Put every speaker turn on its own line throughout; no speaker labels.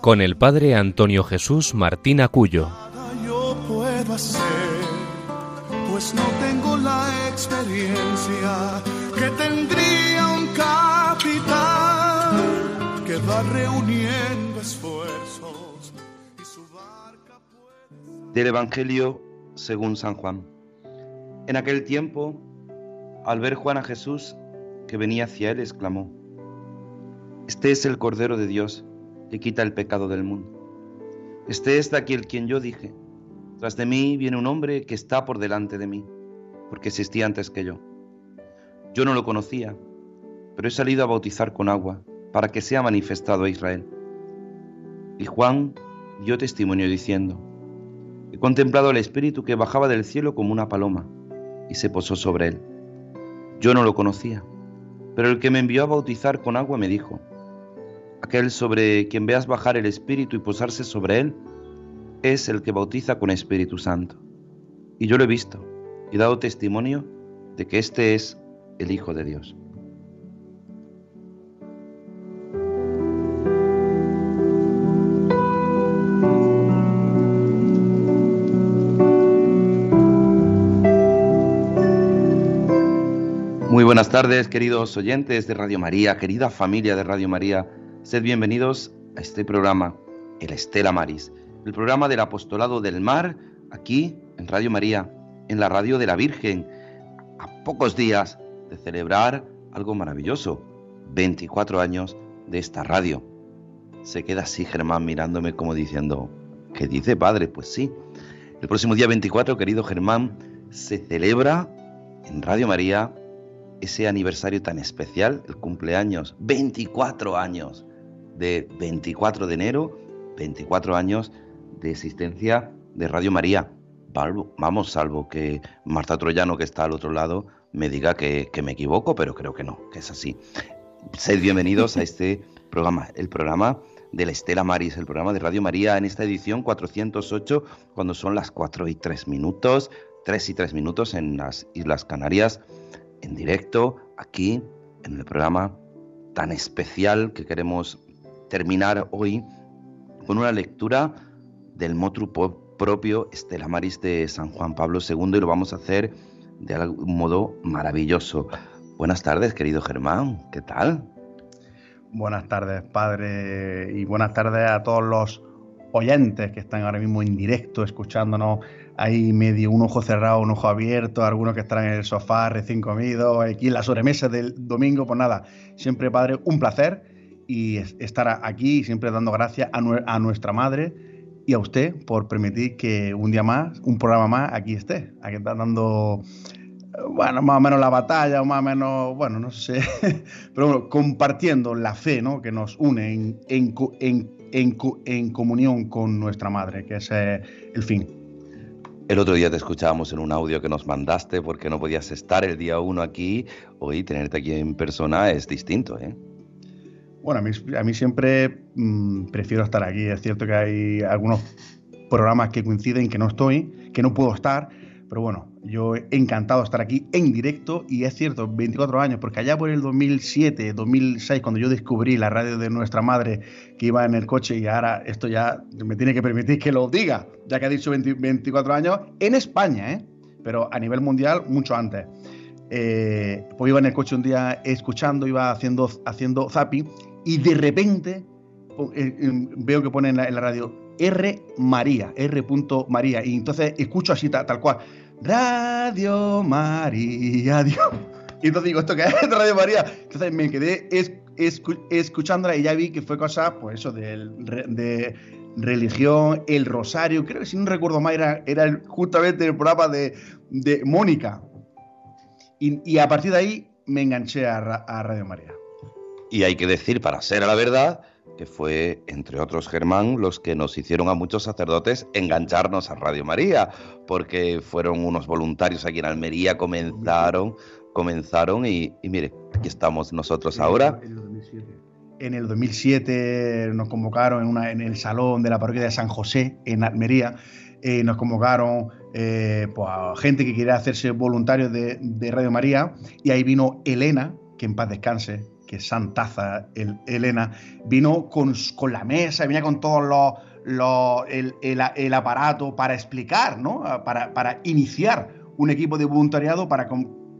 con el padre Antonio Jesús Martín Acuyo.
Yo puedo hacer, pues no tengo la experiencia que tendría un capitán que va reuniendo esfuerzos y su barca puede...
Del Evangelio según San Juan. En aquel tiempo, al ver Juan a Jesús que venía hacia él, exclamó, Este es el Cordero de Dios que quita el pecado del mundo. Este es de aquel quien yo dije, tras de mí viene un hombre que está por delante de mí, porque existía antes que yo. Yo no lo conocía, pero he salido a bautizar con agua para que sea manifestado a Israel. Y Juan dio testimonio diciendo, He contemplado al Espíritu que bajaba del cielo como una paloma y se posó sobre él. Yo no lo conocía, pero el que me envió a bautizar con agua me dijo, Aquel sobre quien veas bajar el Espíritu y posarse sobre él, es el que bautiza con Espíritu Santo. Y yo lo he visto y dado testimonio de que este es el Hijo de Dios. Muy buenas tardes, queridos oyentes de Radio María, querida familia de Radio María. Sed bienvenidos a este programa, el Estela Maris, el programa del Apostolado del Mar, aquí en Radio María, en la Radio de la Virgen, a pocos días de celebrar algo maravilloso, 24 años de esta radio. Se queda así Germán mirándome como diciendo, ¿qué dice padre? Pues sí, el próximo día 24, querido Germán, se celebra en Radio María ese aniversario tan especial, el cumpleaños, 24 años de 24 de enero, 24 años de existencia de Radio María. Vamos, salvo que Marta Troyano, que está al otro lado, me diga que, que me equivoco, pero creo que no, que es así. Sed bienvenidos a este programa, el programa de la Estela Maris, el programa de Radio María en esta edición 408, cuando son las 4 y 3 minutos, 3 y 3 minutos en las Islas Canarias en directo aquí en el programa tan especial que queremos terminar hoy con una lectura del motru propio Estela Maris de San Juan Pablo II y lo vamos a hacer de algún modo maravilloso. Buenas tardes, querido Germán, ¿qué tal?
Buenas tardes, padre, y buenas tardes a todos los oyentes que están ahora mismo en directo escuchándonos hay medio un ojo cerrado, un ojo abierto, algunos que están en el sofá recién comidos, aquí en la sobremesa del domingo, pues nada, siempre padre, un placer y estar aquí siempre dando gracias a, nuestra madre y a usted por permitir que un día más, un programa más, aquí esté, aquí está dando, bueno, más o menos la batalla, o más o menos, bueno, no sé, pero bueno, compartiendo la fe, ¿no? Que nos une en, en, en, en comunión con nuestra madre, que es el fin.
El otro día te escuchábamos en un audio que nos mandaste porque no podías estar el día uno aquí. Hoy tenerte aquí en persona es distinto, ¿eh?
Bueno, a mí, siempre mm, prefiero estar aquí. Es cierto que hay algunos programas que coinciden que no estoy, que no puedo estar, pero bueno, yo he encantado de estar aquí en directo y es cierto, 24 años, porque allá por el 2007, 2006, cuando yo descubrí la radio de nuestra madre que iba en el coche y ahora esto ya me tiene que permitir que lo diga, ya que ha dicho 24 años, en España, ¿eh? pero a nivel mundial mucho antes. Eh, pues iba en el coche un día escuchando, iba haciendo, haciendo zapping y de repente eh, veo que pone en la radio R María, R. María. Y entonces escucho así tal, cual. Radio María, Dios. Y entonces digo, ¿esto qué es Radio María? Entonces me quedé escuchándola y ya vi que fue cosa, pues eso, de, religión, el rosario. Creo que si no recuerdo mal, era, justamente el programa de, Mónica. Y, a partir de ahí me enganché a Radio María.
Y hay que decir, para ser a la verdad, que fue, entre otros Germán, los que nos hicieron a muchos sacerdotes engancharnos a Radio María, porque fueron unos voluntarios aquí en Almería, comenzaron, comenzaron y, mire, aquí estamos nosotros ahora.
En el 2007, en el 2007 nos convocaron en, una, en el salón de la parroquia de San José, en Almería, eh, nos convocaron eh, pues, a gente que quería hacerse voluntarios de, de Radio María y ahí vino Elena, que en paz descanse, que Santaza, el, Elena, vino con, con, la mesa, venía con todos los, el, aparato para explicar, ¿no? Para, para, iniciar un equipo de voluntariado para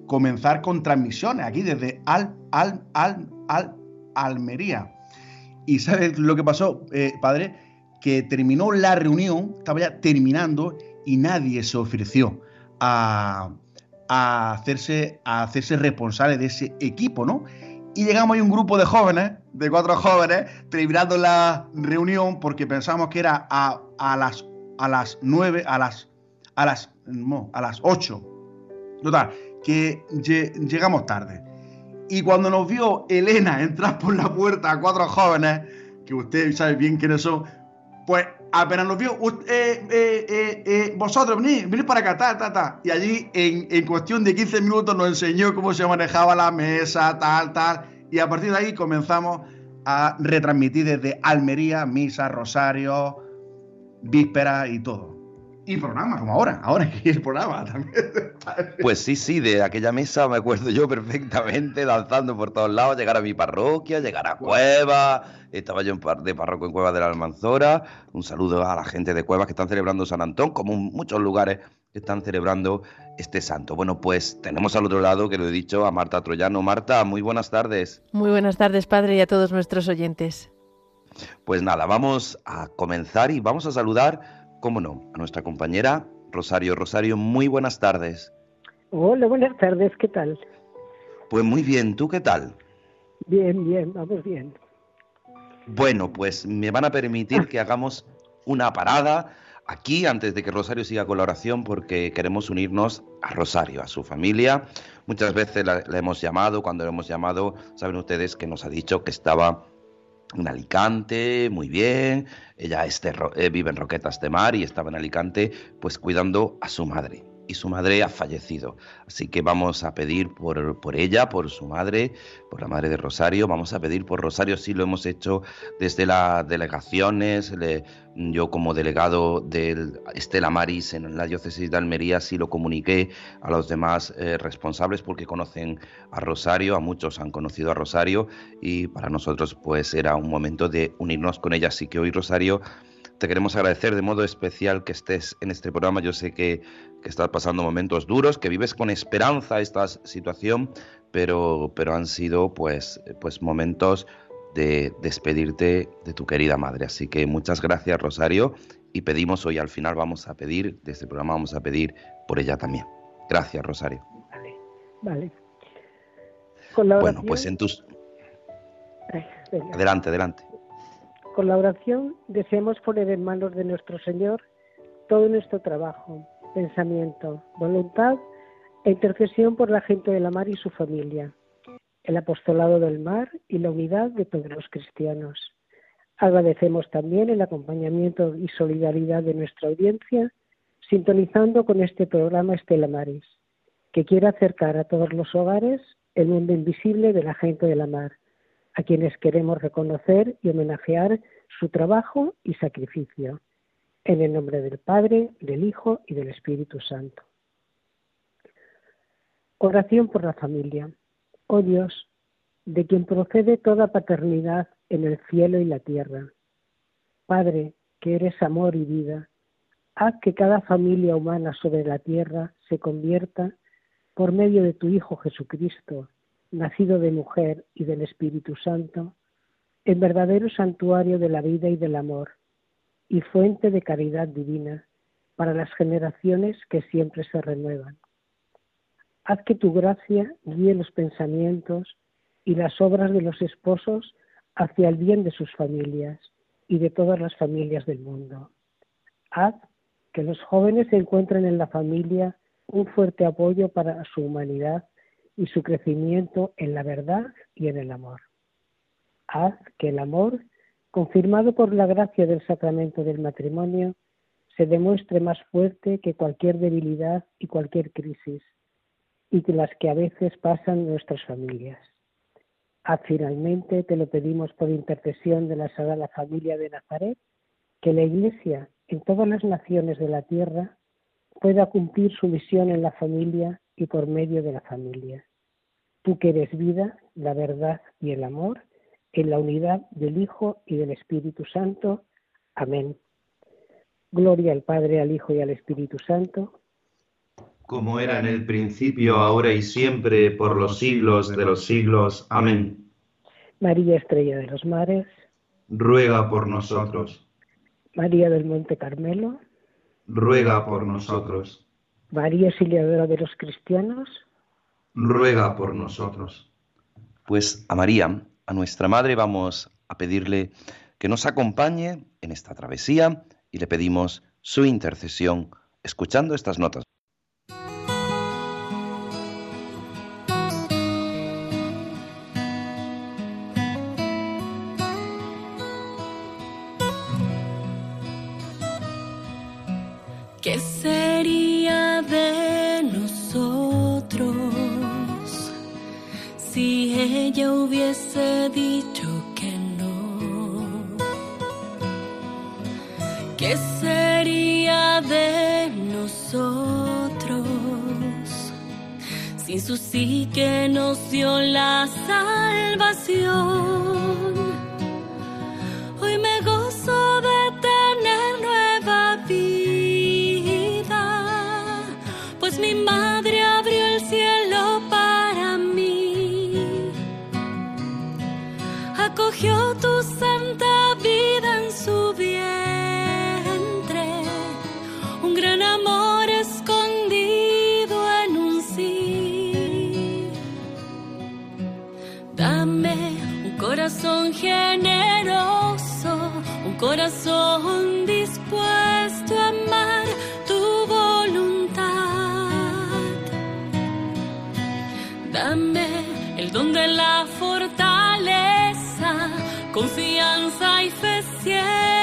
comenzar con transmisiones aquí desde Al, Al, Al, Al Almería. ¿Y sabes lo que pasó, eh, padre? Que terminó la reunión, estaba ya terminando y nadie se ofreció a, a hacerse, a hacerse responsable de ese equipo, ¿no? Y llegamos ahí un grupo de jóvenes, de cuatro jóvenes, terminando la reunión porque pensamos que era a, a las a las nueve, a las a las no, a las ocho. Total, que llegamos tarde. Y cuando nos vio Elena entrar por la puerta a cuatro jóvenes, que usted sabe bien quiénes son, pues apenas nos vio, eh, eh, eh, vosotros venid, venid para acá, ta, ta, ta. Y allí en, en, cuestión de 15 minutos nos enseñó cómo se manejaba la mesa, tal, tal. Y a partir de ahí comenzamos a retransmitir desde Almería, misa, rosario, víspera y todo y programa, como ahora. Ahora que el programa también.
Pues sí, sí, de aquella mesa me acuerdo yo perfectamente, danzando por todos lados, llegar a mi parroquia, llegar a Cueva. Estaba yo de párroco en Cueva de la Almanzora. Un saludo a la gente de Cuevas que están celebrando San Antón, como en muchos lugares que están celebrando este santo. Bueno, pues tenemos al otro lado, que lo he dicho, a Marta Troyano. Marta, muy buenas tardes.
Muy buenas tardes, padre, y a todos nuestros oyentes.
Pues nada, vamos a comenzar y vamos a saludar cómo no, a nuestra compañera Rosario. Rosario, muy buenas tardes.
Hola, buenas tardes, ¿qué tal?
Pues muy bien, ¿tú qué tal?
Bien, bien, vamos bien.
Bueno, pues me van a permitir que hagamos una parada aquí antes de que Rosario siga con la oración porque queremos unirnos a Rosario, a su familia. Muchas veces la, hemos llamado, cuando la hemos llamado, saben ustedes que nos ha dicho que estaba en Alicante, muy bien. Ella eh, vive en Roquetas de Mar y estaba en Alicante, pues cuidando a su madre y su madre ha fallecido. Así que vamos a pedir por, por, ella, por su madre, por la madre de Rosario, vamos a pedir por Rosario, sí lo hemos hecho desde las delegaciones, yo como delegado de Estela Maris en la diócesis de Almería sí lo comuniqué a los demás eh, responsables porque conocen a Rosario, a muchos han conocido a Rosario y para nosotros pues era un momento de unirnos con ella, así que hoy Rosario te queremos agradecer de modo especial que estés en este programa. Yo sé que, estás pasando momentos duros, que vives con esperanza esta situación, pero, pero han sido pues, pues momentos de despedirte de tu querida madre. Así que muchas gracias, Rosario, y pedimos hoy al final, vamos a pedir, de este programa vamos a pedir por ella también. Gracias, Rosario.
Vale, vale.
Bueno, pues en tus... adelante, adelante.
Con la oración deseamos poner en manos de nuestro Señor todo nuestro trabajo, pensamiento, voluntad e intercesión por la gente de la mar y su familia, el apostolado del mar y la unidad de todos los cristianos. Agradecemos también el acompañamiento y solidaridad de nuestra audiencia, sintonizando con este programa Estela Maris, que quiere acercar a todos los hogares el mundo invisible de la gente de la mar a quienes queremos reconocer y homenajear su trabajo y sacrificio. En el nombre del Padre, del Hijo y del Espíritu Santo. Oración por la familia. Oh Dios, de quien procede toda paternidad en el cielo y la tierra. Padre, que eres amor y vida, haz que cada familia humana sobre la tierra se convierta, por medio de tu Hijo Jesucristo, nacido de mujer y del Espíritu Santo, en verdadero santuario de la vida y del amor, y fuente de caridad divina para las generaciones que siempre se renuevan. Haz que tu gracia guíe los pensamientos y las obras de los esposos hacia el bien de sus familias y de todas las familias del mundo. Haz que los jóvenes encuentren en la familia un fuerte apoyo para su humanidad y su crecimiento en la verdad y en el amor. Haz que el amor confirmado por la gracia del sacramento del matrimonio, se demuestre más fuerte que cualquier debilidad y cualquier crisis, y que las que a veces pasan nuestras familias. Ah, finalmente te lo pedimos por intercesión de la Sagrada Familia de Nazaret, que la Iglesia en todas las naciones de la tierra pueda cumplir su misión en la familia y por medio de la familia. Tú que eres vida, la verdad y el amor, en la unidad del Hijo y del Espíritu Santo. Amén. Gloria al Padre, al Hijo y al Espíritu Santo.
Como era en el principio, ahora y siempre, por los siglos de los siglos. Amén.
María Estrella de los Mares.
Ruega por nosotros.
María del Monte Carmelo.
Ruega por nosotros.
María Auxiliadora de los Cristianos.
Ruega por nosotros. Pues a María, a nuestra Madre, vamos a pedirle que nos acompañe en esta travesía y le pedimos su intercesión escuchando estas notas.
Ella hubiese dicho que no? ¿Qué sería de nosotros sin su sí que nos dio la salvación? Hoy me gozo de tener nueva vida, pues mi corazón dispuesto a amar tu voluntad. Dame el don de la fortaleza, confianza y fe ciegas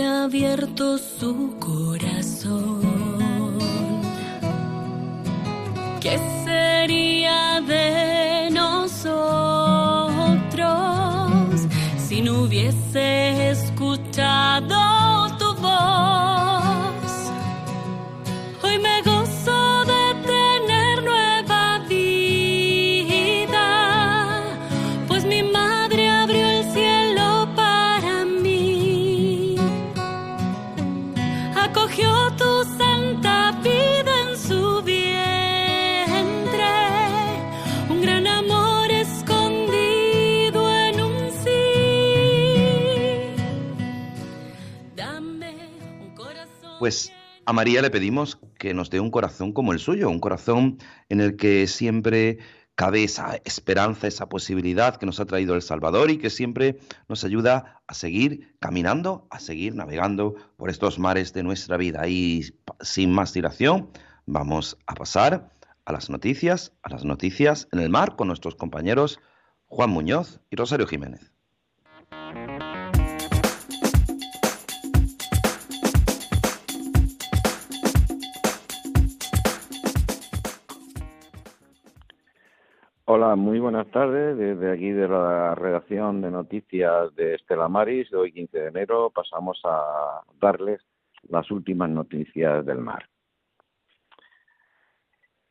abierto su Pues
a María le pedimos que nos dé un corazón como el suyo, un corazón en el que siempre cabe esa esperanza, esa posibilidad que nos ha traído el Salvador y que siempre nos ayuda a seguir caminando, a seguir navegando por estos mares de nuestra vida. Y sin más dilación, vamos a pasar a las noticias, a las noticias en el mar con nuestros compañeros Juan Muñoz y Rosario Jiménez.
Hola, muy buenas tardes. Desde aquí de la redacción de noticias de Estela Maris, hoy 15 de enero, pasamos a darles las últimas noticias del mar.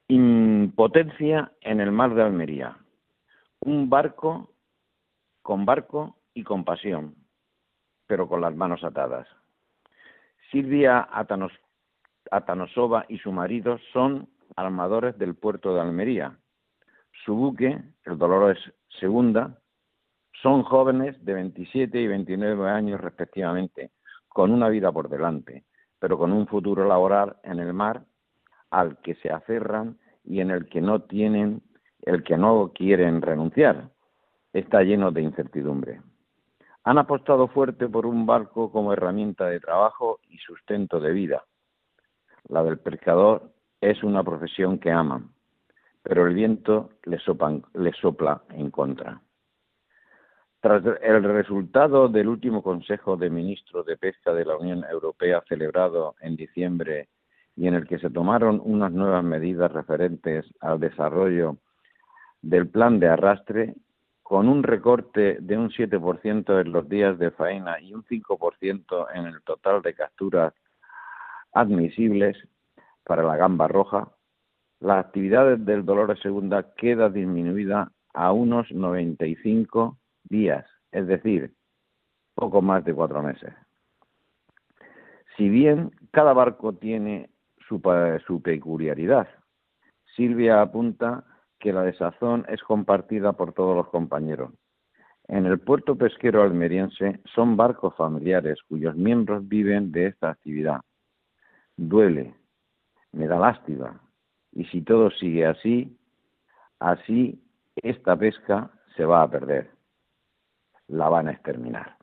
Impotencia en el mar de Almería. Un barco con barco y con pasión, pero con las manos atadas. Silvia Atanos, Atanosova y su marido son armadores del puerto de Almería. Su buque, el Dolores Segunda, son jóvenes de 27 y 29 años respectivamente, con una vida por delante, pero con un futuro laboral en el mar al que se aferran y en el que no tienen, el que no quieren renunciar. Está lleno de incertidumbre. Han apostado fuerte por un barco como herramienta de trabajo y sustento de vida. La del pescador es una profesión que aman, pero el viento le, sopla en contra. Tras el resultado del último Consejo de Ministros de Pesca de la Unión Europea celebrado en diciembre y en el que se tomaron unas nuevas medidas referentes al desarrollo del plan de arrastre, con un recorte de un 7% en los días de faena y un 5% en el total de capturas admisibles para la gamba roja, la actividad del Dolores Segunda queda disminuida a unos 95 días, es decir, poco más de cuatro meses. Si bien cada barco tiene su, su peculiaridad, Silvia apunta que la desazón es compartida por todos los compañeros. En el puerto pesquero almeriense son barcos familiares cuyos miembros viven de esta actividad. Duele, me da lástima, y si todo sigue así, así esta pesca se va a perder, la van a exterminar.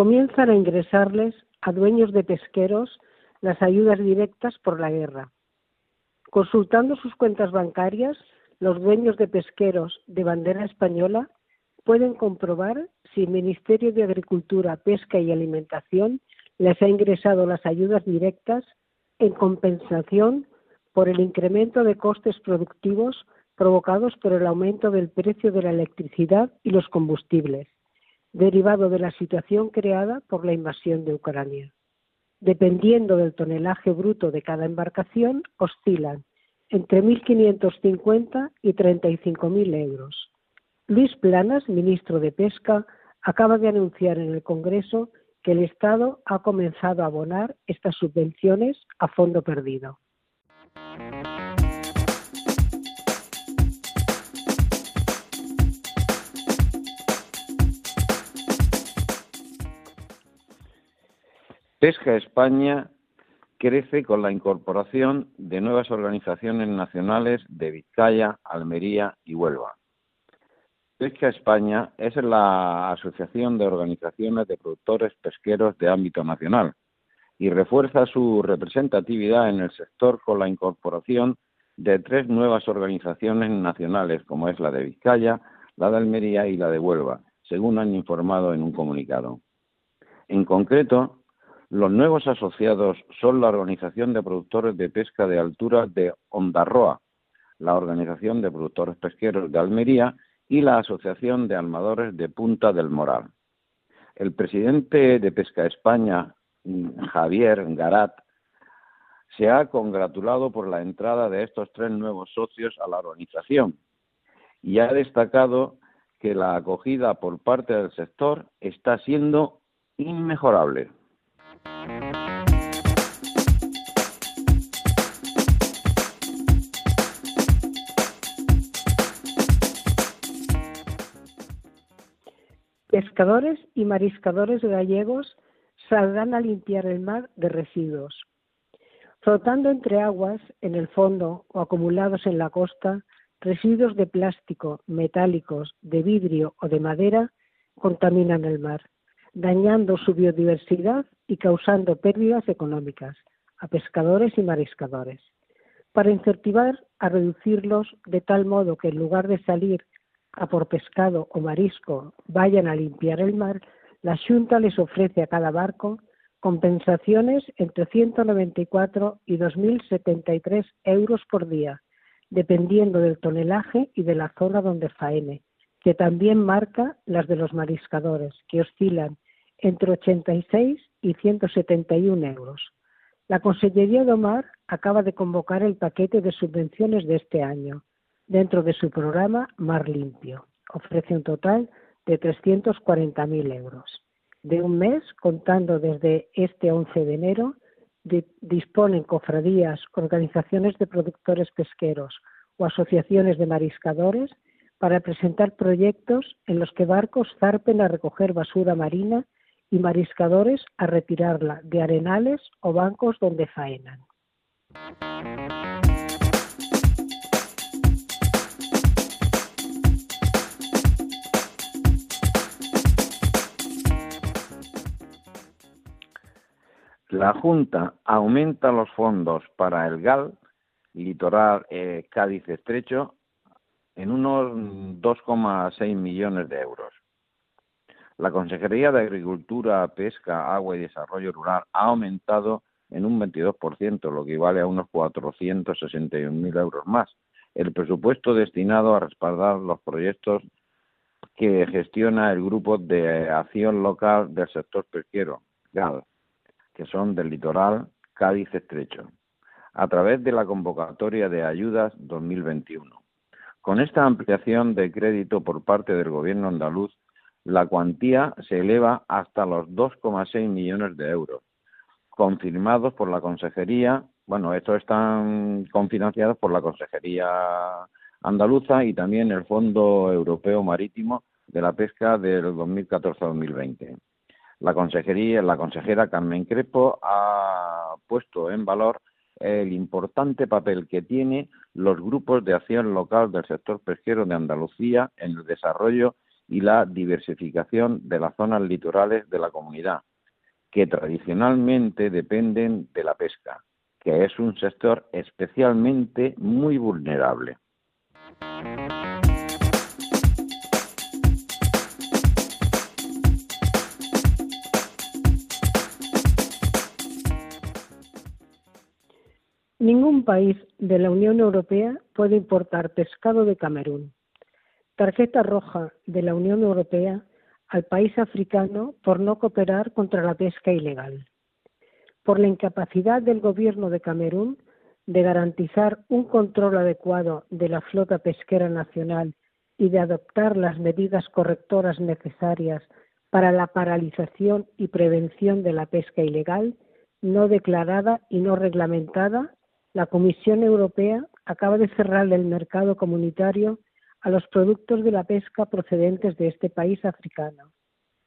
comienzan a ingresarles a dueños de pesqueros las ayudas directas por la guerra. Consultando sus cuentas bancarias, los dueños de pesqueros de bandera española pueden comprobar si el Ministerio de Agricultura, Pesca y Alimentación les ha ingresado las ayudas directas en compensación por el incremento de costes productivos provocados por el aumento del precio de la electricidad y los combustibles derivado de la situación creada por la invasión de Ucrania. Dependiendo del tonelaje bruto de cada embarcación, oscilan entre 1.550 y 35.000 euros. Luis Planas, ministro de Pesca, acaba de anunciar en el Congreso que el Estado ha comenzado a abonar estas subvenciones a fondo perdido.
Pesca España crece con la incorporación de nuevas organizaciones nacionales de Vizcaya, Almería y Huelva. Pesca España es la asociación de organizaciones de productores pesqueros de ámbito nacional y refuerza su representatividad en el sector con la incorporación de tres nuevas organizaciones nacionales, como es la de Vizcaya, la de Almería y la de Huelva, según han informado en un comunicado. En concreto, los nuevos asociados son la Organización de Productores de Pesca de Altura de Ondarroa, la Organización de Productores Pesqueros de Almería y la Asociación de Armadores de Punta del Moral. El presidente de Pesca España, Javier Garat, se ha congratulado por la entrada de estos tres nuevos socios a la organización y ha destacado que la acogida por parte del sector está siendo inmejorable.
Pescadores y mariscadores gallegos saldrán a limpiar el mar de residuos. Flotando entre aguas, en el fondo o acumulados en la costa, residuos de plástico, metálicos, de vidrio o de madera contaminan el mar dañando su biodiversidad y causando pérdidas económicas a pescadores y mariscadores. Para incentivar a reducirlos de tal modo que en lugar de salir a por pescado o marisco vayan a limpiar el mar, la Junta les ofrece a cada barco compensaciones entre 194 y 2.073 euros por día, dependiendo del tonelaje y de la zona donde faene, que también marca las de los mariscadores, que oscilan entre 86 y 171 euros. La Consellería de Mar acaba de convocar el paquete de subvenciones de este año dentro de su programa Mar Limpio. Ofrece un total de 340.000 euros. De un mes, contando desde este 11 de enero, disponen cofradías, organizaciones de productores pesqueros o asociaciones de mariscadores para presentar proyectos en los que barcos zarpen a recoger basura marina y mariscadores a retirarla de arenales o bancos donde faenan.
La Junta aumenta los fondos para el GAL, litoral eh, Cádiz Estrecho, en unos 2,6 millones de euros. La Consejería de Agricultura, Pesca, Agua y Desarrollo Rural ha aumentado en un 22%, lo que equivale a unos 461.000 euros más. El presupuesto destinado a respaldar los proyectos que gestiona el Grupo de Acción Local del Sector Pesquero, GAL, que son del litoral Cádiz Estrecho, a través de la convocatoria de ayudas 2021. Con esta ampliación de crédito por parte del Gobierno andaluz, la cuantía se eleva hasta los 2,6 millones de euros, confirmados por la Consejería, bueno, estos están confinanciados por la Consejería andaluza y también el Fondo Europeo Marítimo de la Pesca del 2014-2020. La consejería, la consejera Carmen Crepo ha puesto en valor el importante papel que tiene los grupos de acción local del sector pesquero de Andalucía en el desarrollo y la diversificación de las zonas litorales de la comunidad, que tradicionalmente dependen de la pesca, que es un sector especialmente muy vulnerable.
Ningún país de la Unión Europea puede importar pescado de Camerún. Tarjeta roja de la Unión Europea al país africano por no cooperar contra la pesca ilegal. Por la incapacidad del gobierno de Camerún de garantizar un control adecuado de la flota pesquera nacional y de adoptar las medidas correctoras necesarias para la paralización y prevención de la pesca ilegal, no declarada y no reglamentada la Comisión Europea acaba de cerrar el mercado comunitario a los productos de la pesca procedentes de este país africano.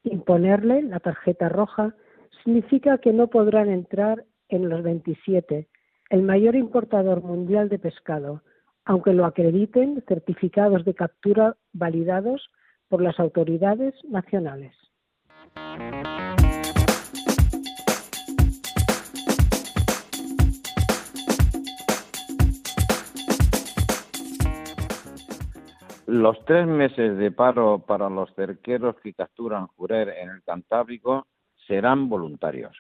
Imponerle la tarjeta roja significa que no podrán entrar en los 27, el mayor importador mundial de pescado, aunque lo acrediten certificados de captura validados por las autoridades nacionales. Los tres meses de paro para los cerqueros que capturan jurel en el Cantábrico serán voluntarios.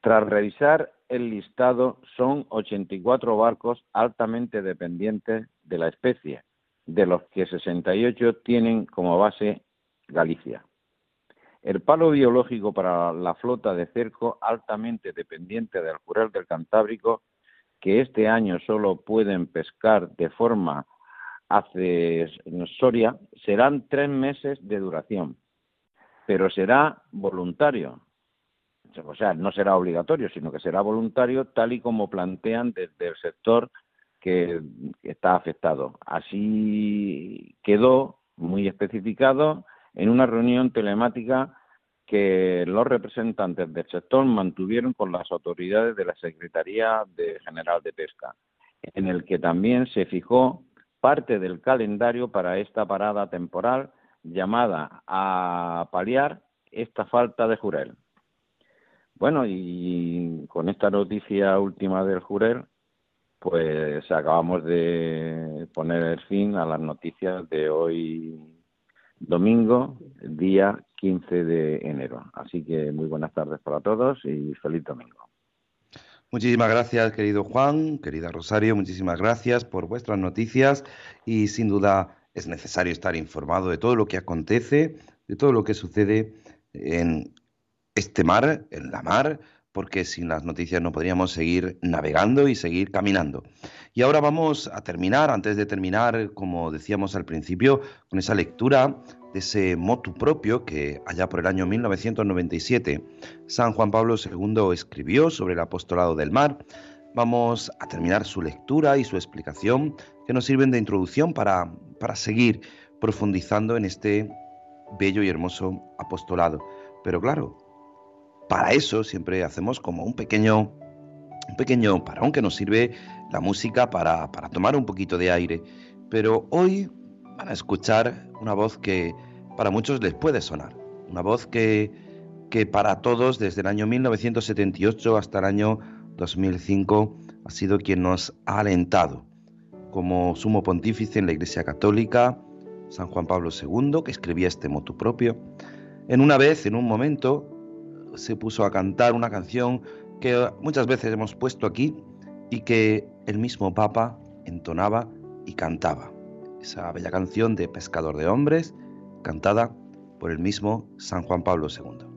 Tras revisar el listado, son 84 barcos altamente dependientes de la especie, de los que 68 tienen como base Galicia. El palo biológico para la flota de cerco altamente dependiente del jurel del Cantábrico, que este año solo pueden pescar de forma hace Soria serán tres meses de duración, pero será voluntario. O sea, no será obligatorio, sino que será voluntario tal y como plantean desde el sector que está afectado. Así quedó muy especificado en una reunión telemática que los representantes del sector mantuvieron con las autoridades de la Secretaría de General de Pesca, en el que también se fijó parte del calendario para esta parada temporal llamada a paliar esta falta de jurel. Bueno, y con esta noticia última del jurel, pues acabamos de poner el fin a las noticias de hoy domingo, día 15 de enero. Así que muy buenas tardes para todos y feliz domingo.
Muchísimas gracias, querido Juan, querida Rosario, muchísimas gracias por vuestras noticias y sin duda es necesario estar informado de todo lo que acontece, de todo lo que sucede en este mar, en la mar, porque sin las noticias no podríamos seguir navegando y seguir caminando. Y ahora vamos a terminar, antes de terminar, como decíamos al principio, con esa lectura de ese motu propio que allá por el año 1997 San Juan Pablo II escribió sobre el apostolado del mar. Vamos a terminar su lectura y su explicación que nos sirven de introducción para, para seguir profundizando en este bello y hermoso apostolado. Pero claro, para eso siempre hacemos como un pequeño, un pequeño parón que nos sirve la música para, para tomar un poquito de aire. Pero hoy van a escuchar una voz que para muchos les puede sonar, una voz que, que para todos desde el año 1978 hasta el año 2005 ha sido quien nos ha alentado como sumo pontífice en la Iglesia Católica, San Juan Pablo II, que escribía este motu propio. En una vez, en un momento, se puso a cantar una canción que muchas veces hemos puesto aquí y que el mismo Papa entonaba y cantaba. Esa bella canción de Pescador de Hombres, cantada por el mismo San Juan Pablo II.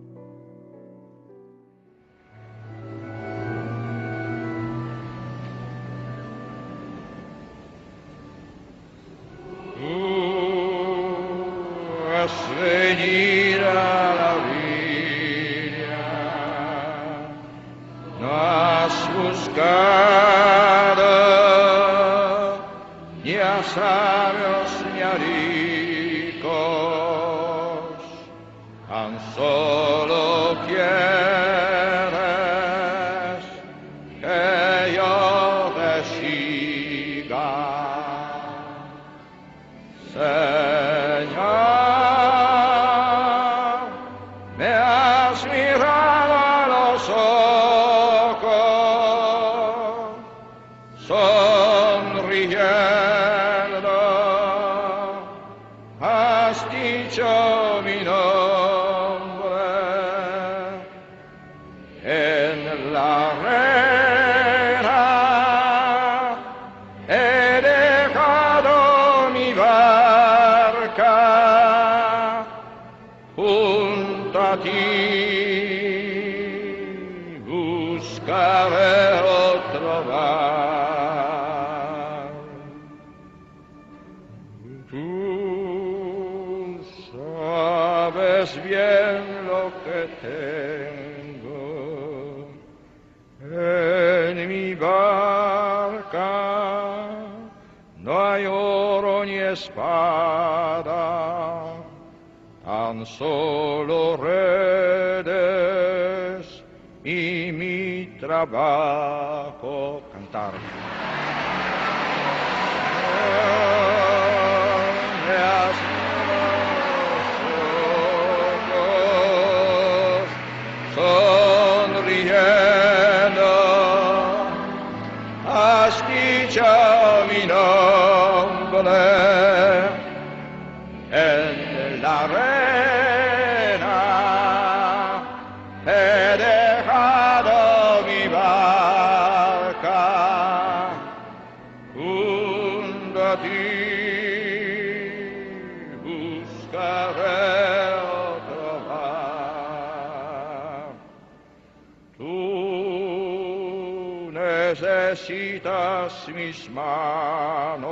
Mis manos,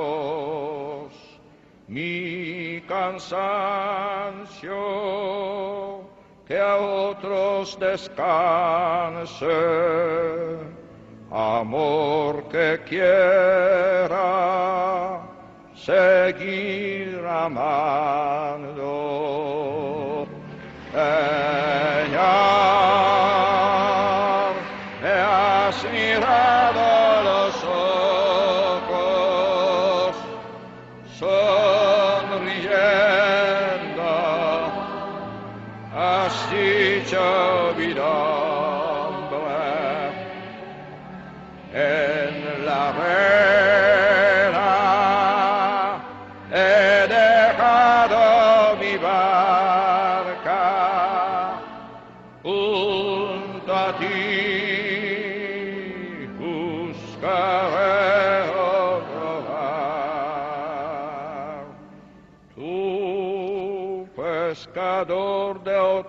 mi cansancio, que a otros descanse, amor que quiera seguir amando.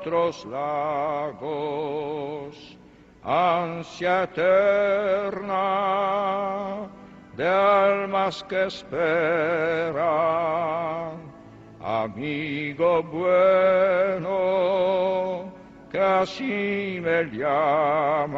De otros lagos, ansia eterna de almas que esperan, amigo bueno, que así me llamas.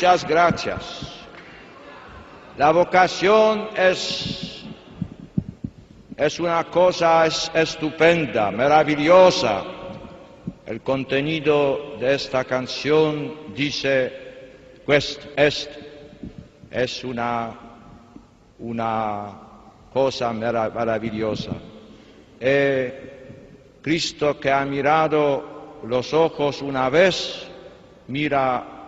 Muchas gracias. La vocación es, es una cosa es- estupenda, maravillosa. El contenido de esta canción dice, es, es una, una cosa mara- maravillosa. Cristo que ha mirado los ojos una vez, mira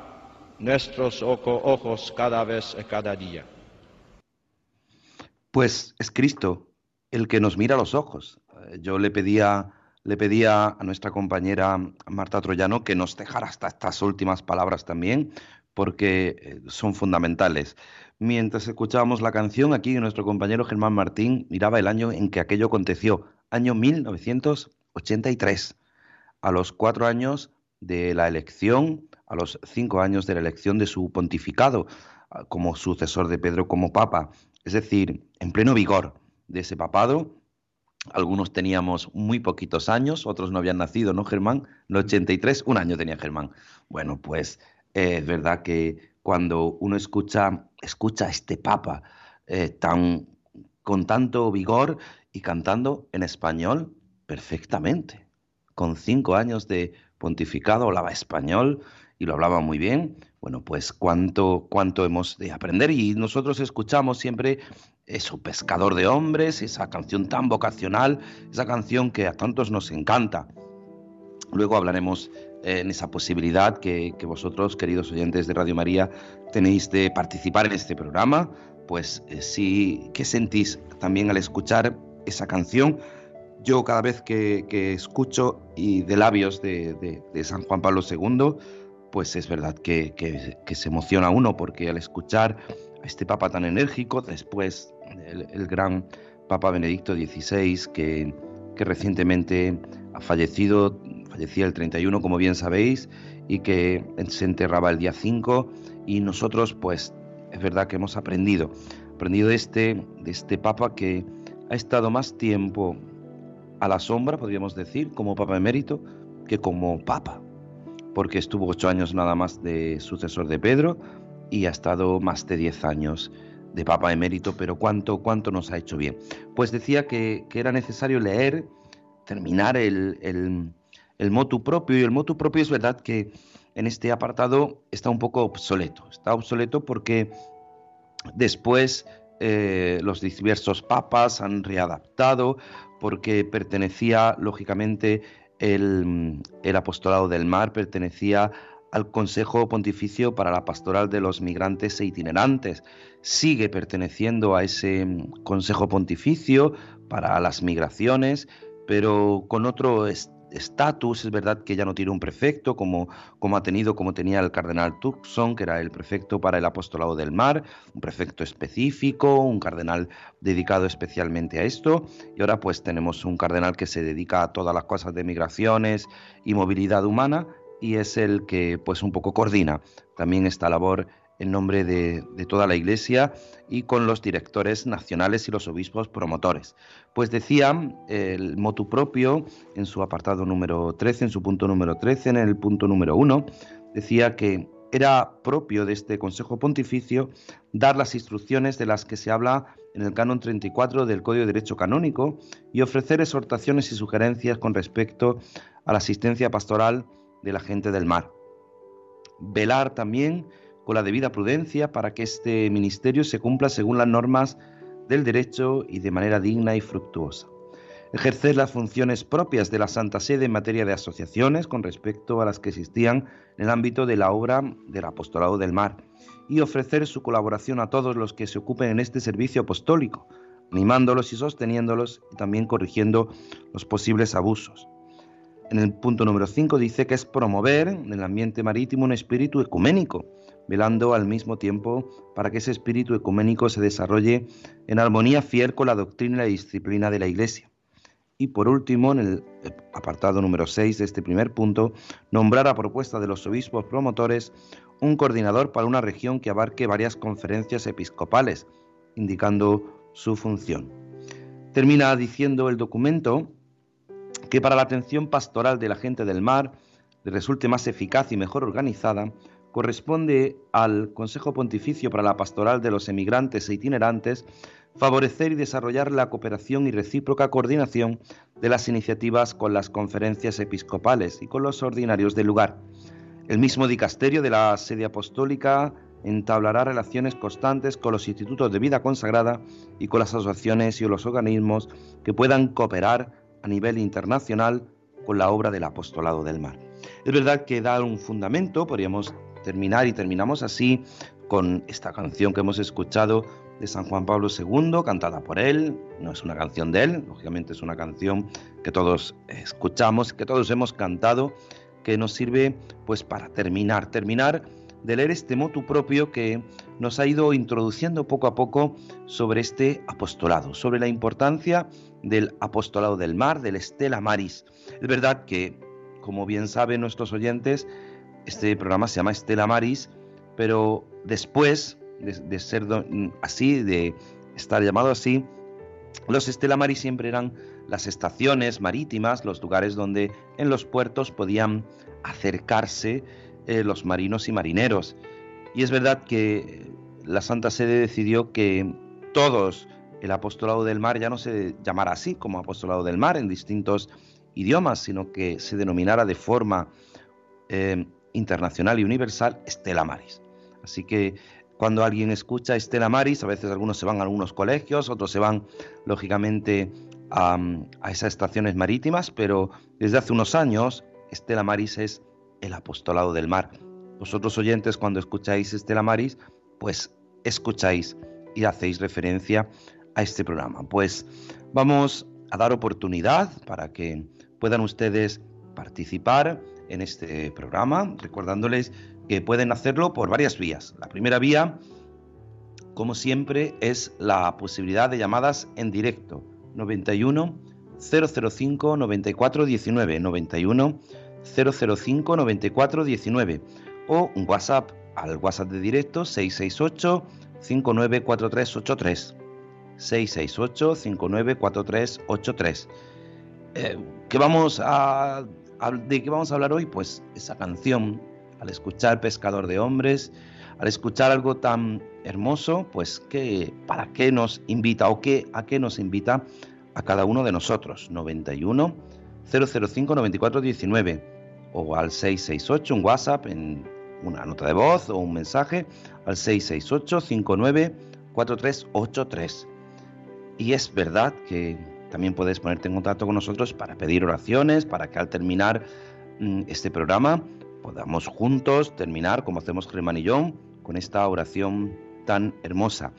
nuestros ojo- ojos cada vez y cada día.
Pues es Cristo el que nos mira a los ojos. Eh, Yo le pedía, le pedía a nuestra compañera Marta Troyano que nos dejara hasta estas últimas palabras también, porque eh, son fundamentales. Mientras escuchábamos la canción, aquí nuestro compañero Germán Martín miraba el año en que aquello aconteció, año 1983, a los cuatro años de la elección, a los cinco años de la elección de su pontificado ah, como sucesor de Pedro como papa, es decir, en pleno vigor de ese papado. Algunos teníamos muy poquitos años, otros no habían nacido, ¿no, Germán? En el 83, un año tenía Germán. Bueno, pues eh, es verdad que cuando uno escucha, escucha a este papa eh, tan, con tanto vigor y cantando en español perfectamente, con cinco años de pontificado, hablaba español y lo hablaba muy bien. Bueno, pues cuánto, cuánto hemos de aprender y nosotros escuchamos siempre eso, Pescador de Hombres, esa canción tan vocacional, esa canción que a tantos nos encanta. Luego hablaremos eh, en esa posibilidad que, que vosotros, queridos oyentes de Radio María, tenéis de participar en este programa. Pues eh, sí, ¿qué sentís también al escuchar esa canción? Yo cada vez que, que escucho y de labios de, de- de San Juan Pablo II, pues es verdad que, que- se emociona uno, porque al escuchar a este Papa tan enérgico, después el, el gran Papa Benedicto XVI, que, que recientemente ha fallecido, fallecía el 31, como bien sabéis, y que se enterraba el día 5, y nosotros, pues, es verdad que hemos aprendido, aprendido de este, de este Papa que ha estado más tiempo a la sombra, podríamos decir, como Papa emérito, que como Papa, porque estuvo ocho años nada más de sucesor de Pedro y ha estado más de diez años de Papa emérito, pero cuánto, cuánto nos ha hecho bien. Pues decía que, que era necesario leer, terminar el, el, motu propio, y el motu propio es verdad que en este apartado está un poco obsoleto, está obsoleto porque después eh, los diversos papas han readaptado, porque pertenecía, lógicamente, el, el apostolado del mar, pertenecía al Consejo Pontificio para la Pastoral de los Migrantes e Itinerantes. Sigue perteneciendo a ese Consejo Pontificio para las migraciones, pero con otro estatus. Es verdad que ya no tiene un prefecto como, como ha tenido, como tenía el cardenal Tucson, que era el prefecto para el apostolado del mar, un prefecto específico, un cardenal dedicado especialmente a esto. Y ahora pues tenemos un cardenal que se dedica a todas las cosas de migraciones y movilidad humana y es el que pues un poco coordina también esta labor en nombre de, toda la Iglesia y con los directores nacionales y los obispos promotores. Pues decía el motu propio en su apartado número 13, en su punto número 13, en el punto número 1, decía que era propio de este Consejo Pontificio dar las instrucciones de las que se habla en el canon 34 del Código de Derecho Canónico y ofrecer exhortaciones y sugerencias con respecto a la asistencia pastoral de la gente del mar. Velar también con la debida prudencia para que este ministerio se cumpla según las normas del derecho y de manera digna y fructuosa ejercer las funciones propias de la Santa Sede en materia de asociaciones con respecto a las que existían en el ámbito de la obra del apostolado del mar y ofrecer su colaboración a todos los que se ocupen en este servicio apostólico, animándolos y sosteniéndolos y también corrigiendo los posibles abusos. En el punto número 5 dice que es promover en el ambiente marítimo un espíritu ecuménico, velando al mismo tiempo para que ese espíritu ecuménico se desarrolle en armonía fiel con la doctrina y la disciplina de la Iglesia. Y por último, en el apartado número 6 de este primer punto, nombrar a propuesta de los obispos promotores un coordinador para una región que abarque varias conferencias episcopales, indicando su función. Termina diciendo el documento que para la atención pastoral de la gente del mar le resulte más eficaz y mejor organizada, corresponde al Consejo Pontificio para la Pastoral de los Emigrantes e Itinerantes favorecer y desarrollar la cooperación y recíproca coordinación de las iniciativas con las conferencias episcopales y con los ordinarios del lugar. El mismo dicasterio de la sede apostólica entablará relaciones constantes con los institutos de vida consagrada y con las asociaciones y los organismos que puedan cooperar a nivel internacional con la obra del apostolado del mar. Es verdad que da un fundamento, podríamos terminar y terminamos así con esta canción que hemos escuchado de San Juan Pablo II, cantada por él. No es una canción de él, lógicamente es una canción que todos escuchamos, que todos hemos cantado, que nos sirve pues para terminar, terminar de leer este motu propio que nos ha ido introduciendo poco a poco sobre este apostolado, sobre la importancia del apostolado del mar, del Estela Maris. Es verdad que, como bien saben nuestros oyentes, este programa se llama Estela Maris, pero después de, ser así, de estar llamado así, los estelamaris siempre eran las estaciones marítimas, los lugares donde en los puertos podían acercarse eh, los marinos y marineros. Y es verdad que la Santa Sede decidió que todos el apostolado del mar ya no se llamara así como apostolado del mar en distintos idiomas, sino que se denominara de forma eh, internacional y universal Estela Maris. Así que cuando alguien escucha Estela Maris, a veces algunos se van a algunos colegios, otros se van, lógicamente, a, esas estaciones marítimas, pero desde hace unos años Estela Maris es el apostolado del mar. Vosotros oyentes, cuando escucháis Estela Maris, pues escucháis y hacéis referencia a este programa. Pues vamos a dar oportunidad para que puedan ustedes participar en este programa, recordándoles que pueden hacerlo por varias vías. La primera vía, como siempre, es la posibilidad de llamadas en directo. 91 005 94 19 91 005 94 19 o un WhatsApp al WhatsApp de directo 668 594383 668 594383 eh, ¿qué vamos a, ¿De qué vamos a hablar hoy? Pues esa canción al escuchar Pescador de Hombres, al escuchar algo tan hermoso, pues ¿qué, ¿para qué nos invita o qué, a qué nos invita a cada uno de nosotros? 91 005 94 19 o al 668, un WhatsApp en una nota de voz o un mensaje al 668 59 4383. Y es verdad que también puedes ponerte en contacto con nosotros para pedir oraciones, para que al terminar mm, este programa podamos juntos terminar, como hacemos Germán y yo, con esta oración tan hermosa.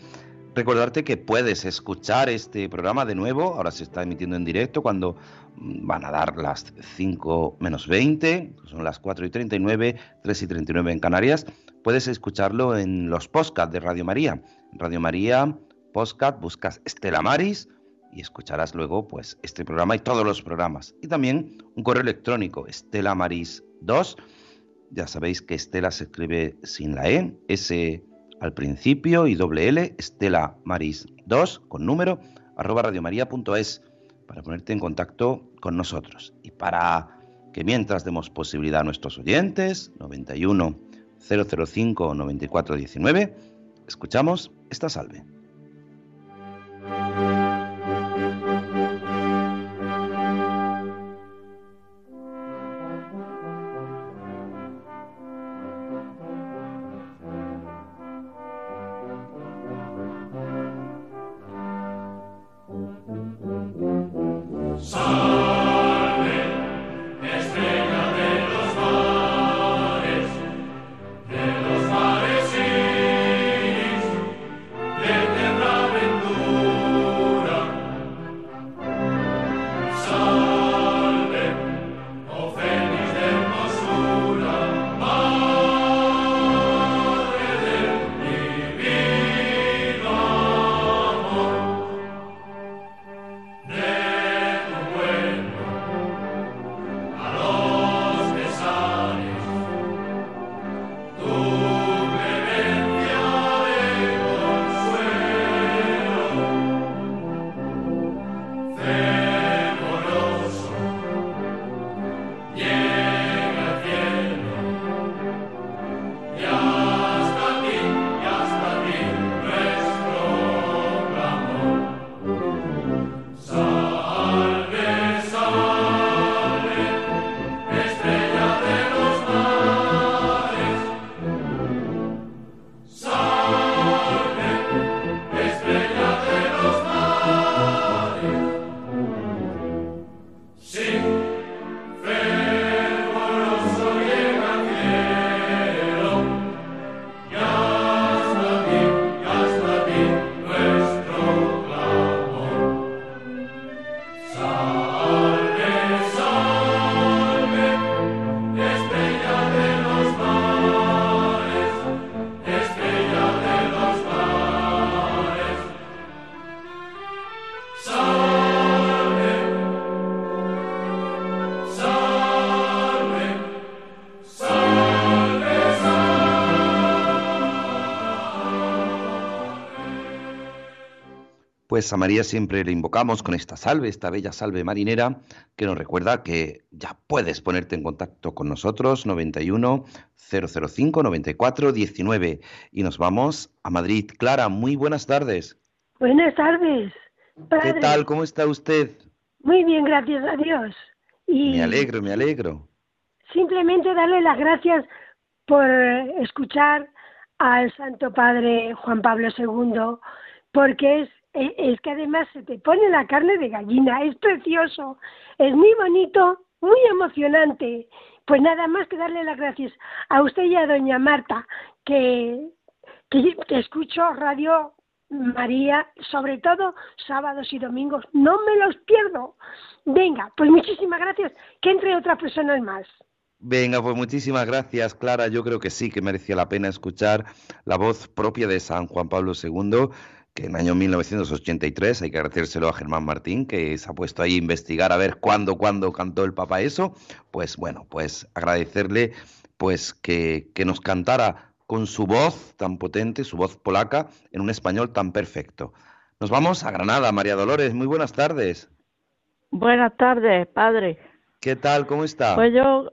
Recordarte que puedes escuchar este programa de nuevo, ahora se está emitiendo en directo cuando mm, van a dar las 5 menos 20, son las 4 y 39, 3 y 39 en Canarias. Puedes escucharlo en los podcasts de Radio María. Radio María, podcast, buscas Estela Maris y escucharás luego pues este programa y todos los programas. Y también un correo electrónico, estelamaris2 ya sabéis que Estela se escribe sin la E, S al principio y doble L, Estela Maris 2 con número, arroba radiomaria.es para ponerte en contacto con nosotros. Y para que mientras demos posibilidad a nuestros oyentes, 91 005 9419, escuchamos esta salve. Pues a María siempre le invocamos con esta salve, esta bella salve marinera, que nos recuerda que ya puedes ponerte en contacto con nosotros, 91 005 94 19. Y nos vamos a Madrid. Clara, muy buenas tardes.
Buenas tardes.
¿Qué tal? ¿Cómo está usted?
Muy bien, gracias a Dios.
Y me alegro, me alegro.
Simplemente darle las gracias por escuchar al Santo Padre Juan Pablo II, porque es es que además se te pone la carne de gallina, es precioso, es muy bonito, muy emocionante. Pues nada más que darle las gracias a usted y a doña Marta, que, que, escucho Radio María, sobre todo sábados y domingos, no me los pierdo. Venga, pues muchísimas gracias, que entre otras personas más.
Venga, pues muchísimas gracias, Clara. Yo creo que sí que merecía la pena escuchar la voz propia de San Juan Pablo II que en el año 1983, hay que agradecérselo a Germán Martín, que se ha puesto ahí a investigar a ver cuándo, cuándo cantó el Papa eso, pues bueno, pues agradecerle pues que, que nos cantara con su voz tan potente, su voz polaca, en un español tan perfecto. Nos vamos a Granada, María Dolores, muy buenas tardes.
Buenas tardes, padre.
¿Qué tal? ¿Cómo está?
Pues yo,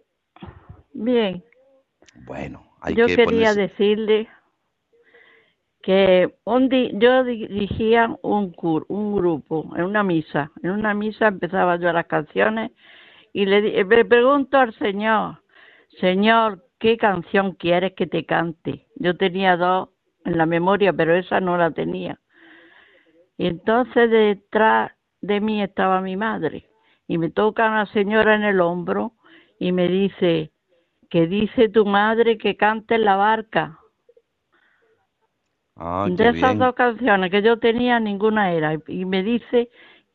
bien.
Bueno, hay
yo
que
quería decirle que un yo dirigía un, un grupo en una misa. En una misa empezaba yo las canciones y le, le pregunto al Señor, Señor, ¿qué canción quieres que te cante? Yo tenía dos en la memoria, pero esa no la tenía. Y entonces detrás de mí estaba mi madre y me toca una señora en el hombro y me dice, que dice tu madre que cante en la barca.
Ah,
de esas dos canciones que yo tenía, ninguna era. Y me dice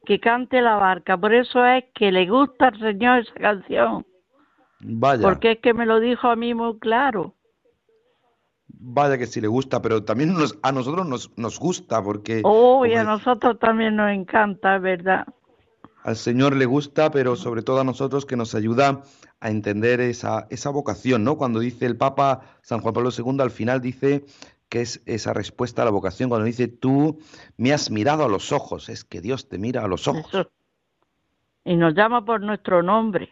que cante la barca. Por eso es que le gusta al Señor esa canción.
Vaya.
Porque es que me lo dijo a mí muy claro.
Vaya que sí le gusta, pero también nos, a nosotros nos, nos gusta porque...
Oh, y a nosotros también nos encanta, verdad.
Al Señor le gusta, pero sobre todo a nosotros que nos ayuda a entender esa, esa vocación, ¿no? Cuando dice el Papa San Juan Pablo II, al final dice que es esa respuesta a la vocación cuando dice tú me has mirado a los ojos, es que Dios te mira a los ojos.
Y nos llama por nuestro nombre.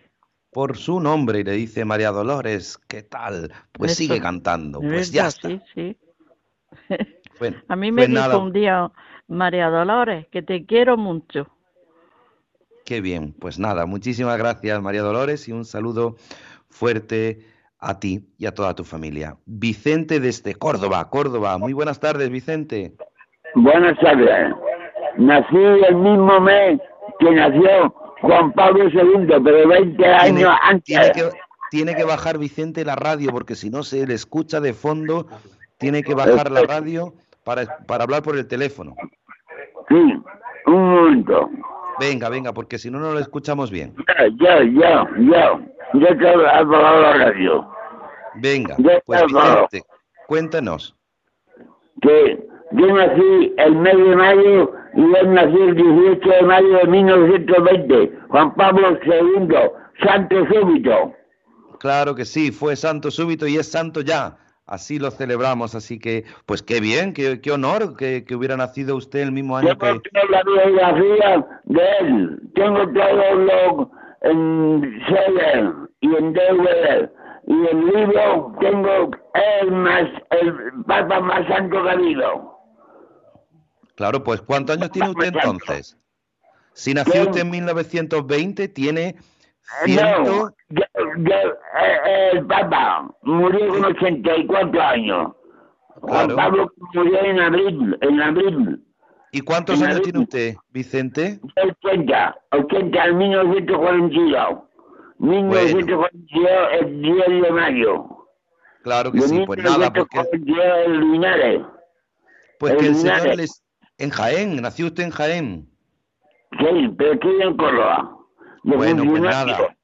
por su nombre y le dice María Dolores, ¿qué tal? Pues sigue cantando, pues ya está.
Sí, sí. a mí me pues dijo un día María Dolores que te quiero mucho.
Qué bien, pues nada, muchísimas gracias María Dolores y un saludo fuerte a ti y a toda tu familia. Vicente desde Córdoba, Córdoba. Muy buenas tardes, Vicente.
Buenas tardes. Nací el mismo mes que nació Juan Pablo II, pero 20 años antes.
Tiene que, tiene que bajar Vicente la radio, porque si no se le escucha de fondo, tiene que bajar la radio para, para hablar por el teléfono.
Sí, un momento.
Venga, venga, porque si no, no lo escuchamos bien.
Ya, ya, ya, ya, ha apagado la radio.
Venga, pues cuéntanos.
Que yo nací el mes de mayo y él nació el 18 de mayo de 1920, Juan Pablo II, santo súbito.
Claro que sí, fue santo súbito y es santo ya. Así lo celebramos, así que, pues qué bien, qué, qué honor que, que, hubiera nacido usted el mismo año
Tengo que... Tengo la biografía de él, tengo todo lo en y en DVD, y el libro tengo el más, el papa más santo que ha habido.
Claro, pues ¿cuántos años tiene usted entonces? Si nació usted en 1920, tiene
no, eh, el Papa murió con 84 años. Juan Pablo murió en abril, en abril.
¿Y cuántos años tiene usted, Vicente?
80, 80 en 1942. 1942 el 10 de mayo.
Claro que sí, pues nada, porque...
El Linares.
Pues que el Señor les... En Jaén, nació usted en Jaén.
Sí, pero aquí en Córdoba
bueno, pues nada.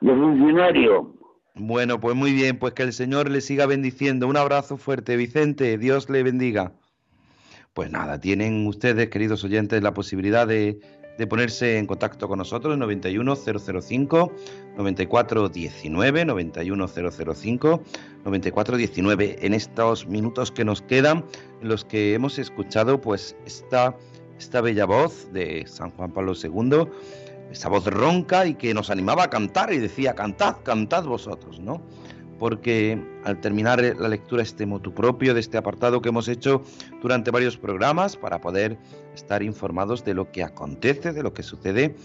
De funcionario.
Bueno, pues muy bien, pues que el Señor le siga bendiciendo. Un abrazo fuerte, Vicente, Dios le bendiga. Pues nada, tienen ustedes, queridos oyentes, la posibilidad de, de ponerse en contacto con nosotros, 91005 9419, 91005 9419, en estos minutos que nos quedan, en los que hemos escuchado pues esta, esta bella voz de San Juan Pablo II esa voz ronca y que nos animaba a cantar y decía, cantad, cantad vosotros, ¿no? Porque al terminar la lectura este motu propio de este apartado que hemos hecho durante varios programas para poder estar informados de lo que acontece, de lo que sucede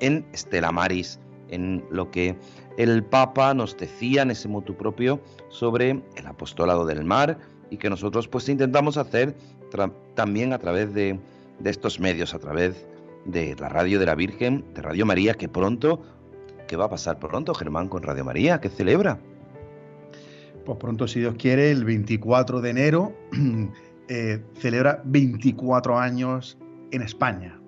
en Estela Maris, en lo que el Papa nos decía en ese motu propio sobre el apostolado del mar y que nosotros pues intentamos hacer también a través de, de estos medios, a través de la radio de la Virgen, de Radio María, que pronto, ¿qué va a pasar pronto, Germán, con Radio María? ¿Qué celebra?
Pues pronto, si Dios quiere, el 24 de enero eh, celebra 24 años en España.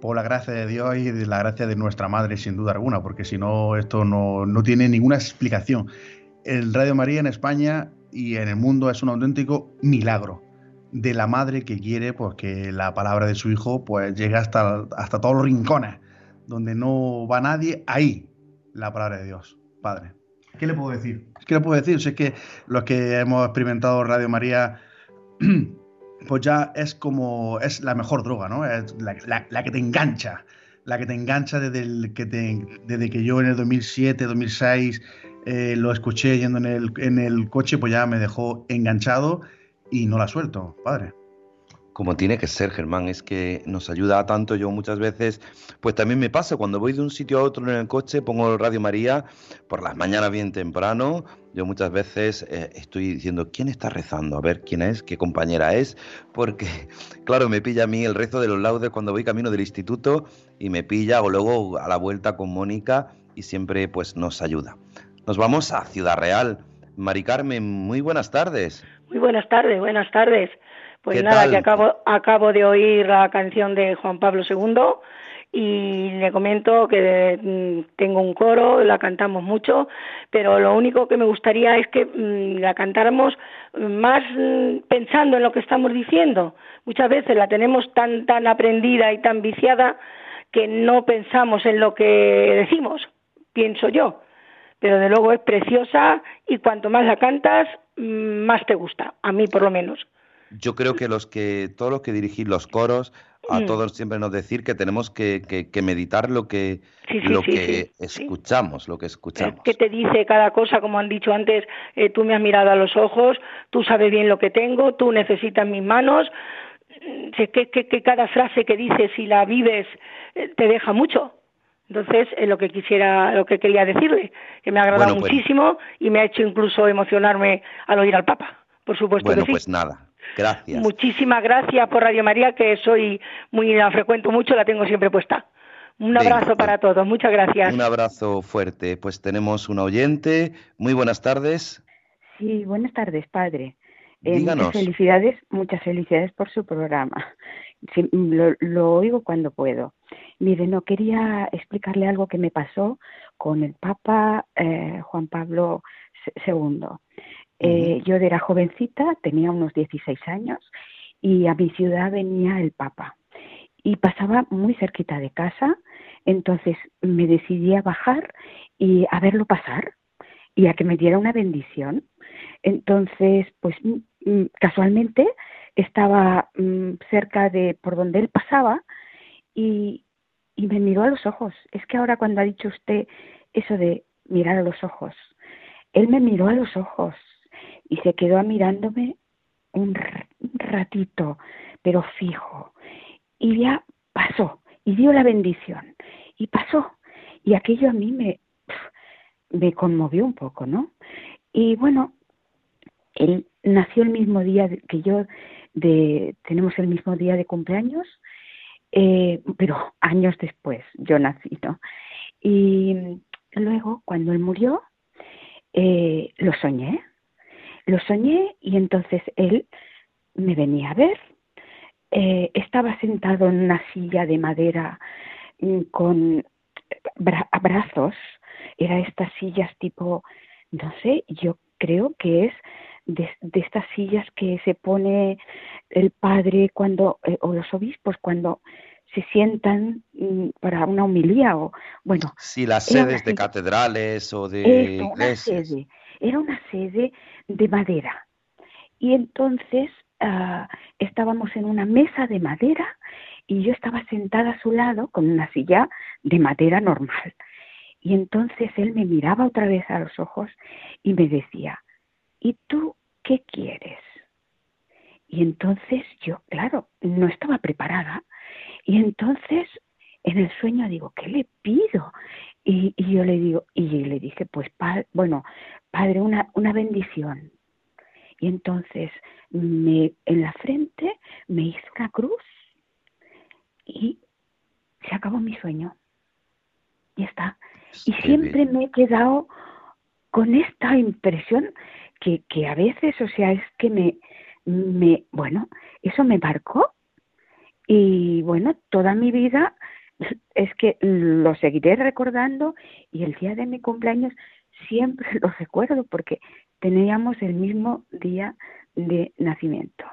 Por la gracia de Dios y de la gracia de nuestra Madre, sin duda alguna, porque si no, esto no, no tiene ninguna explicación. El Radio María en España y en el mundo es un auténtico milagro de la madre que quiere pues, que la palabra de su hijo pues, llegue hasta, hasta todos los rincones, donde no va nadie, ahí la palabra de Dios, Padre. ¿Qué le puedo decir? ¿Qué le puedo decir? Si es que los que hemos experimentado Radio María, pues ya es como, es la mejor droga, ¿no? Es la, que te engancha, la que te engancha desde, que desde que yo en el 2007, 2006 eh, lo escuché yendo en el, en el coche, pues ya me dejó enganchado y no la suelto, padre.
Como tiene que ser, Germán, es que nos ayuda tanto. Yo muchas veces, pues también me pasa, cuando voy de un sitio a otro en el coche, pongo Radio María por las mañanas bien temprano. Yo muchas veces eh, estoy diciendo, ¿quién está rezando? A ver quién es, qué compañera es, porque, claro, me pilla a mí el rezo de los laudes cuando voy camino del instituto y me pilla, o luego a la vuelta con Mónica y siempre pues nos ayuda. Nos vamos a Ciudad Real. Mari Carmen, muy buenas tardes.
Muy buenas tardes, buenas tardes. Pues nada, que acabo, acabo de oír la canción de Juan Pablo II y le comento que mm, tengo un coro, la cantamos mucho, pero lo único que me gustaría es que mm, la cantáramos más mm, pensando en lo que estamos diciendo. Muchas veces la tenemos tan tan aprendida y tan viciada que no pensamos en lo que decimos, pienso yo. Pero de luego es preciosa y cuanto más la cantas, más te gusta, a mí por lo menos.
Yo creo que los que, todos los que dirigís los coros, a
Mm.
todos siempre nos decir que tenemos que, que- que meditar lo que,
Sí, sí,
lo
sí,
que
sí.
escuchamos, lo que escuchamos.
que te dice cada cosa, como han dicho antes, eh, tú me has mirado a los ojos, tú sabes bien lo que tengo, tú necesitas mis manos, Mm, que, que, que cada frase que dices, si la vives, eh, te deja mucho. Entonces, es lo que quisiera, lo que quería decirle, que me ha agradado
Bueno, pues-
muchísimo y me ha hecho incluso emocionarme al oír al Papa, por supuesto
Bueno,
que sí.
pues nada, gracias.
Muchísimas gracias por Radio María, que soy muy la frecuento mucho, la tengo siempre puesta. Un
Venga,
abrazo para todos, muchas gracias.
Un abrazo fuerte. Pues tenemos un oyente. Muy buenas tardes.
Sí, buenas tardes, padre. Eh,
Díganos.
muchas felicidades, muchas felicidades por su programa. Sí, lo, lo oigo cuando puedo. Mire, no quería explicarle algo que me pasó con el Papa eh, Juan Pablo II. Eh, Yo era jovencita, tenía unos 16 años, y a mi ciudad venía el Papa. Y pasaba muy cerquita de casa, entonces me decidí a bajar y a verlo pasar y a que me diera una bendición. Entonces, pues mm, mm, casualmente estaba mm, cerca de por donde él pasaba y, y me miró a los ojos. Es que ahora cuando ha dicho usted eso de mirar a los ojos, él me miró a los ojos y se quedó mirándome un, ratito, pero fijo. Y ya pasó y dio la bendición y pasó. Y aquello a mí me, me conmovió un poco, ¿no? Y bueno, él nació el mismo día que yo, de, tenemos el mismo día de cumpleaños, eh, pero años después yo nací, ¿no? Y luego, cuando él murió, eh, lo soñé, lo soñé y entonces él me venía a ver. Eh, estaba sentado en una silla de madera mm, con bra- brazos, era estas sillas tipo, no sé, yo creo que es de, de estas sillas que se pone el padre cuando, eh, o los obispos cuando se sientan mm, para una homilía o, bueno,
Sí, las
una
sedes de catedrales o de
eso, una
iglesias.
sede, era una sede de madera. Y entonces ah, estábamos en una mesa de madera y yo estaba sentada a su lado con una silla de madera normal. Y entonces él me miraba otra vez a los ojos y me decía, ¿y tú qué quieres? Y entonces yo, claro, no estaba preparada. Y entonces en el sueño digo, ¿qué le pido? Y, y yo le digo, y le dije, pues, pa- bueno, padre, una, una bendición. Y entonces me, en la frente me hizo una cruz y se acabó mi sueño. Y está. Y siempre me he quedado con esta impresión que, que a veces, o sea, es que me, me, bueno, eso me marcó y bueno, toda mi vida es que lo seguiré recordando y el día de mi cumpleaños siempre lo recuerdo porque teníamos el mismo día de nacimiento.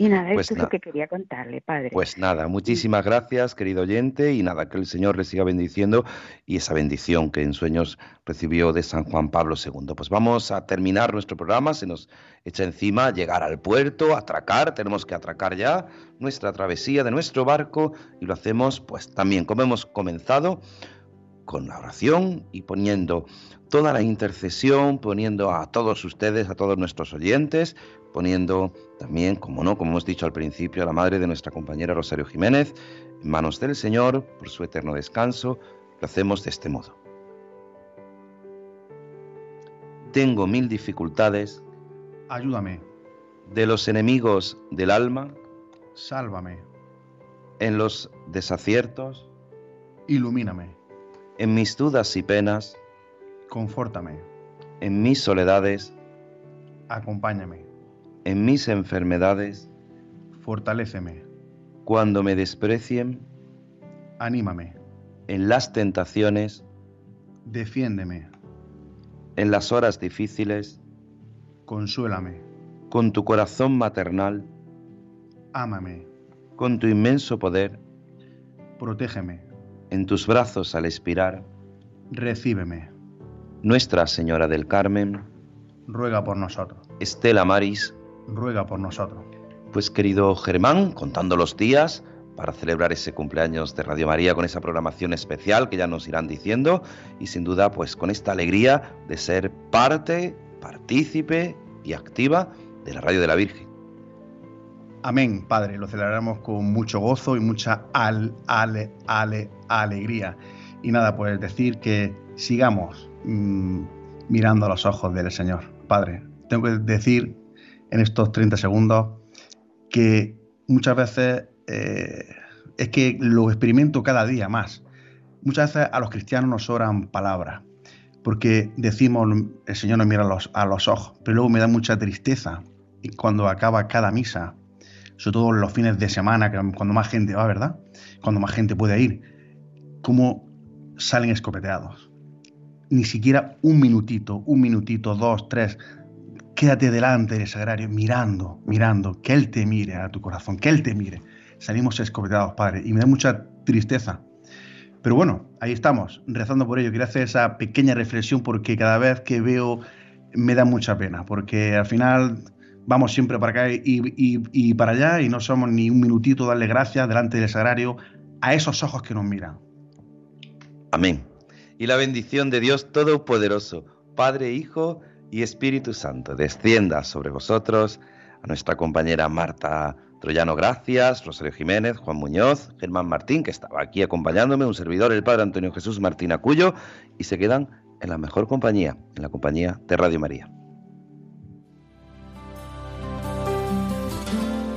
Y nada,
Pues
esto es lo que quería contarle, padre.
Pues nada, muchísimas gracias, querido oyente, y nada, que el Señor le siga bendiciendo y esa bendición que en sueños recibió de San Juan Pablo II. Pues vamos a terminar nuestro programa, se nos echa encima llegar al puerto, atracar, tenemos que atracar ya nuestra travesía de nuestro barco y lo hacemos pues también como hemos comenzado con la oración y poniendo toda la intercesión, poniendo a todos ustedes, a todos nuestros oyentes, poniendo también, como no, como hemos dicho al principio, a la madre de nuestra compañera Rosario Jiménez, en manos del Señor, por su eterno descanso, lo hacemos de este modo. Tengo mil dificultades.
Ayúdame,
de los enemigos del alma,
sálvame,
en los desaciertos,
ilumíname,
en mis dudas y penas,
confórtame,
en mis soledades,
acompáñame,
en mis enfermedades,
fortaléceme,
cuando me desprecien,
anímame,
en las tentaciones,
defiéndeme,
en las horas difíciles,
consuélame,
con tu corazón maternal,
ámame,
con tu inmenso poder,
protégeme,
en tus brazos al expirar,
recíbeme,
Nuestra Señora del Carmen,
ruega por nosotros,
Estela Maris,
ruega por nosotros.
Pues querido Germán, contando los días para celebrar ese cumpleaños de Radio María con esa programación especial que ya nos irán diciendo y sin duda pues con esta alegría de ser parte, partícipe y activa de la Radio de la Virgen.
Amén, Padre, lo celebramos con mucho gozo y mucha al, ale, ale, alegría. Y nada, pues decir que sigamos mm, mirando a los ojos del Señor. Padre, tengo que decir en estos 30 segundos que muchas veces eh, es que lo experimento cada día más. Muchas veces a los cristianos nos sobran palabras, porque decimos, el Señor nos mira a los, los ojos, pero luego me da mucha tristeza cuando acaba cada misa, sobre todo los fines de semana, cuando más gente va, ¿verdad? Cuando más gente puede ir, cómo salen escopeteados. Ni siquiera un minutito, un minutito, dos, tres, quédate delante del sagrario mirando, mirando, que Él te mire a tu corazón, que Él te mire. Salimos escopetados, Padre, y me da mucha tristeza. Pero bueno, ahí estamos, rezando por ello. Quería hacer esa pequeña reflexión porque cada vez que veo me da mucha pena, porque al final vamos siempre para acá y, para allá y no somos ni un minutito darle gracias delante del sagrario a esos ojos que nos miran.
Amén. Y la bendición de Dios Todopoderoso, Padre, Hijo y Espíritu Santo descienda sobre vosotros, a nuestra compañera Marta Troyano, gracias, Rosario Jiménez, Juan Muñoz, Germán Martín, que estaba aquí acompañándome, un servidor, el Padre Antonio Jesús Martín Acuyo, y se quedan en la mejor compañía, en la compañía de Radio María.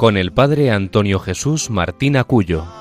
con el padre Antonio Jesús Martín Acuyo.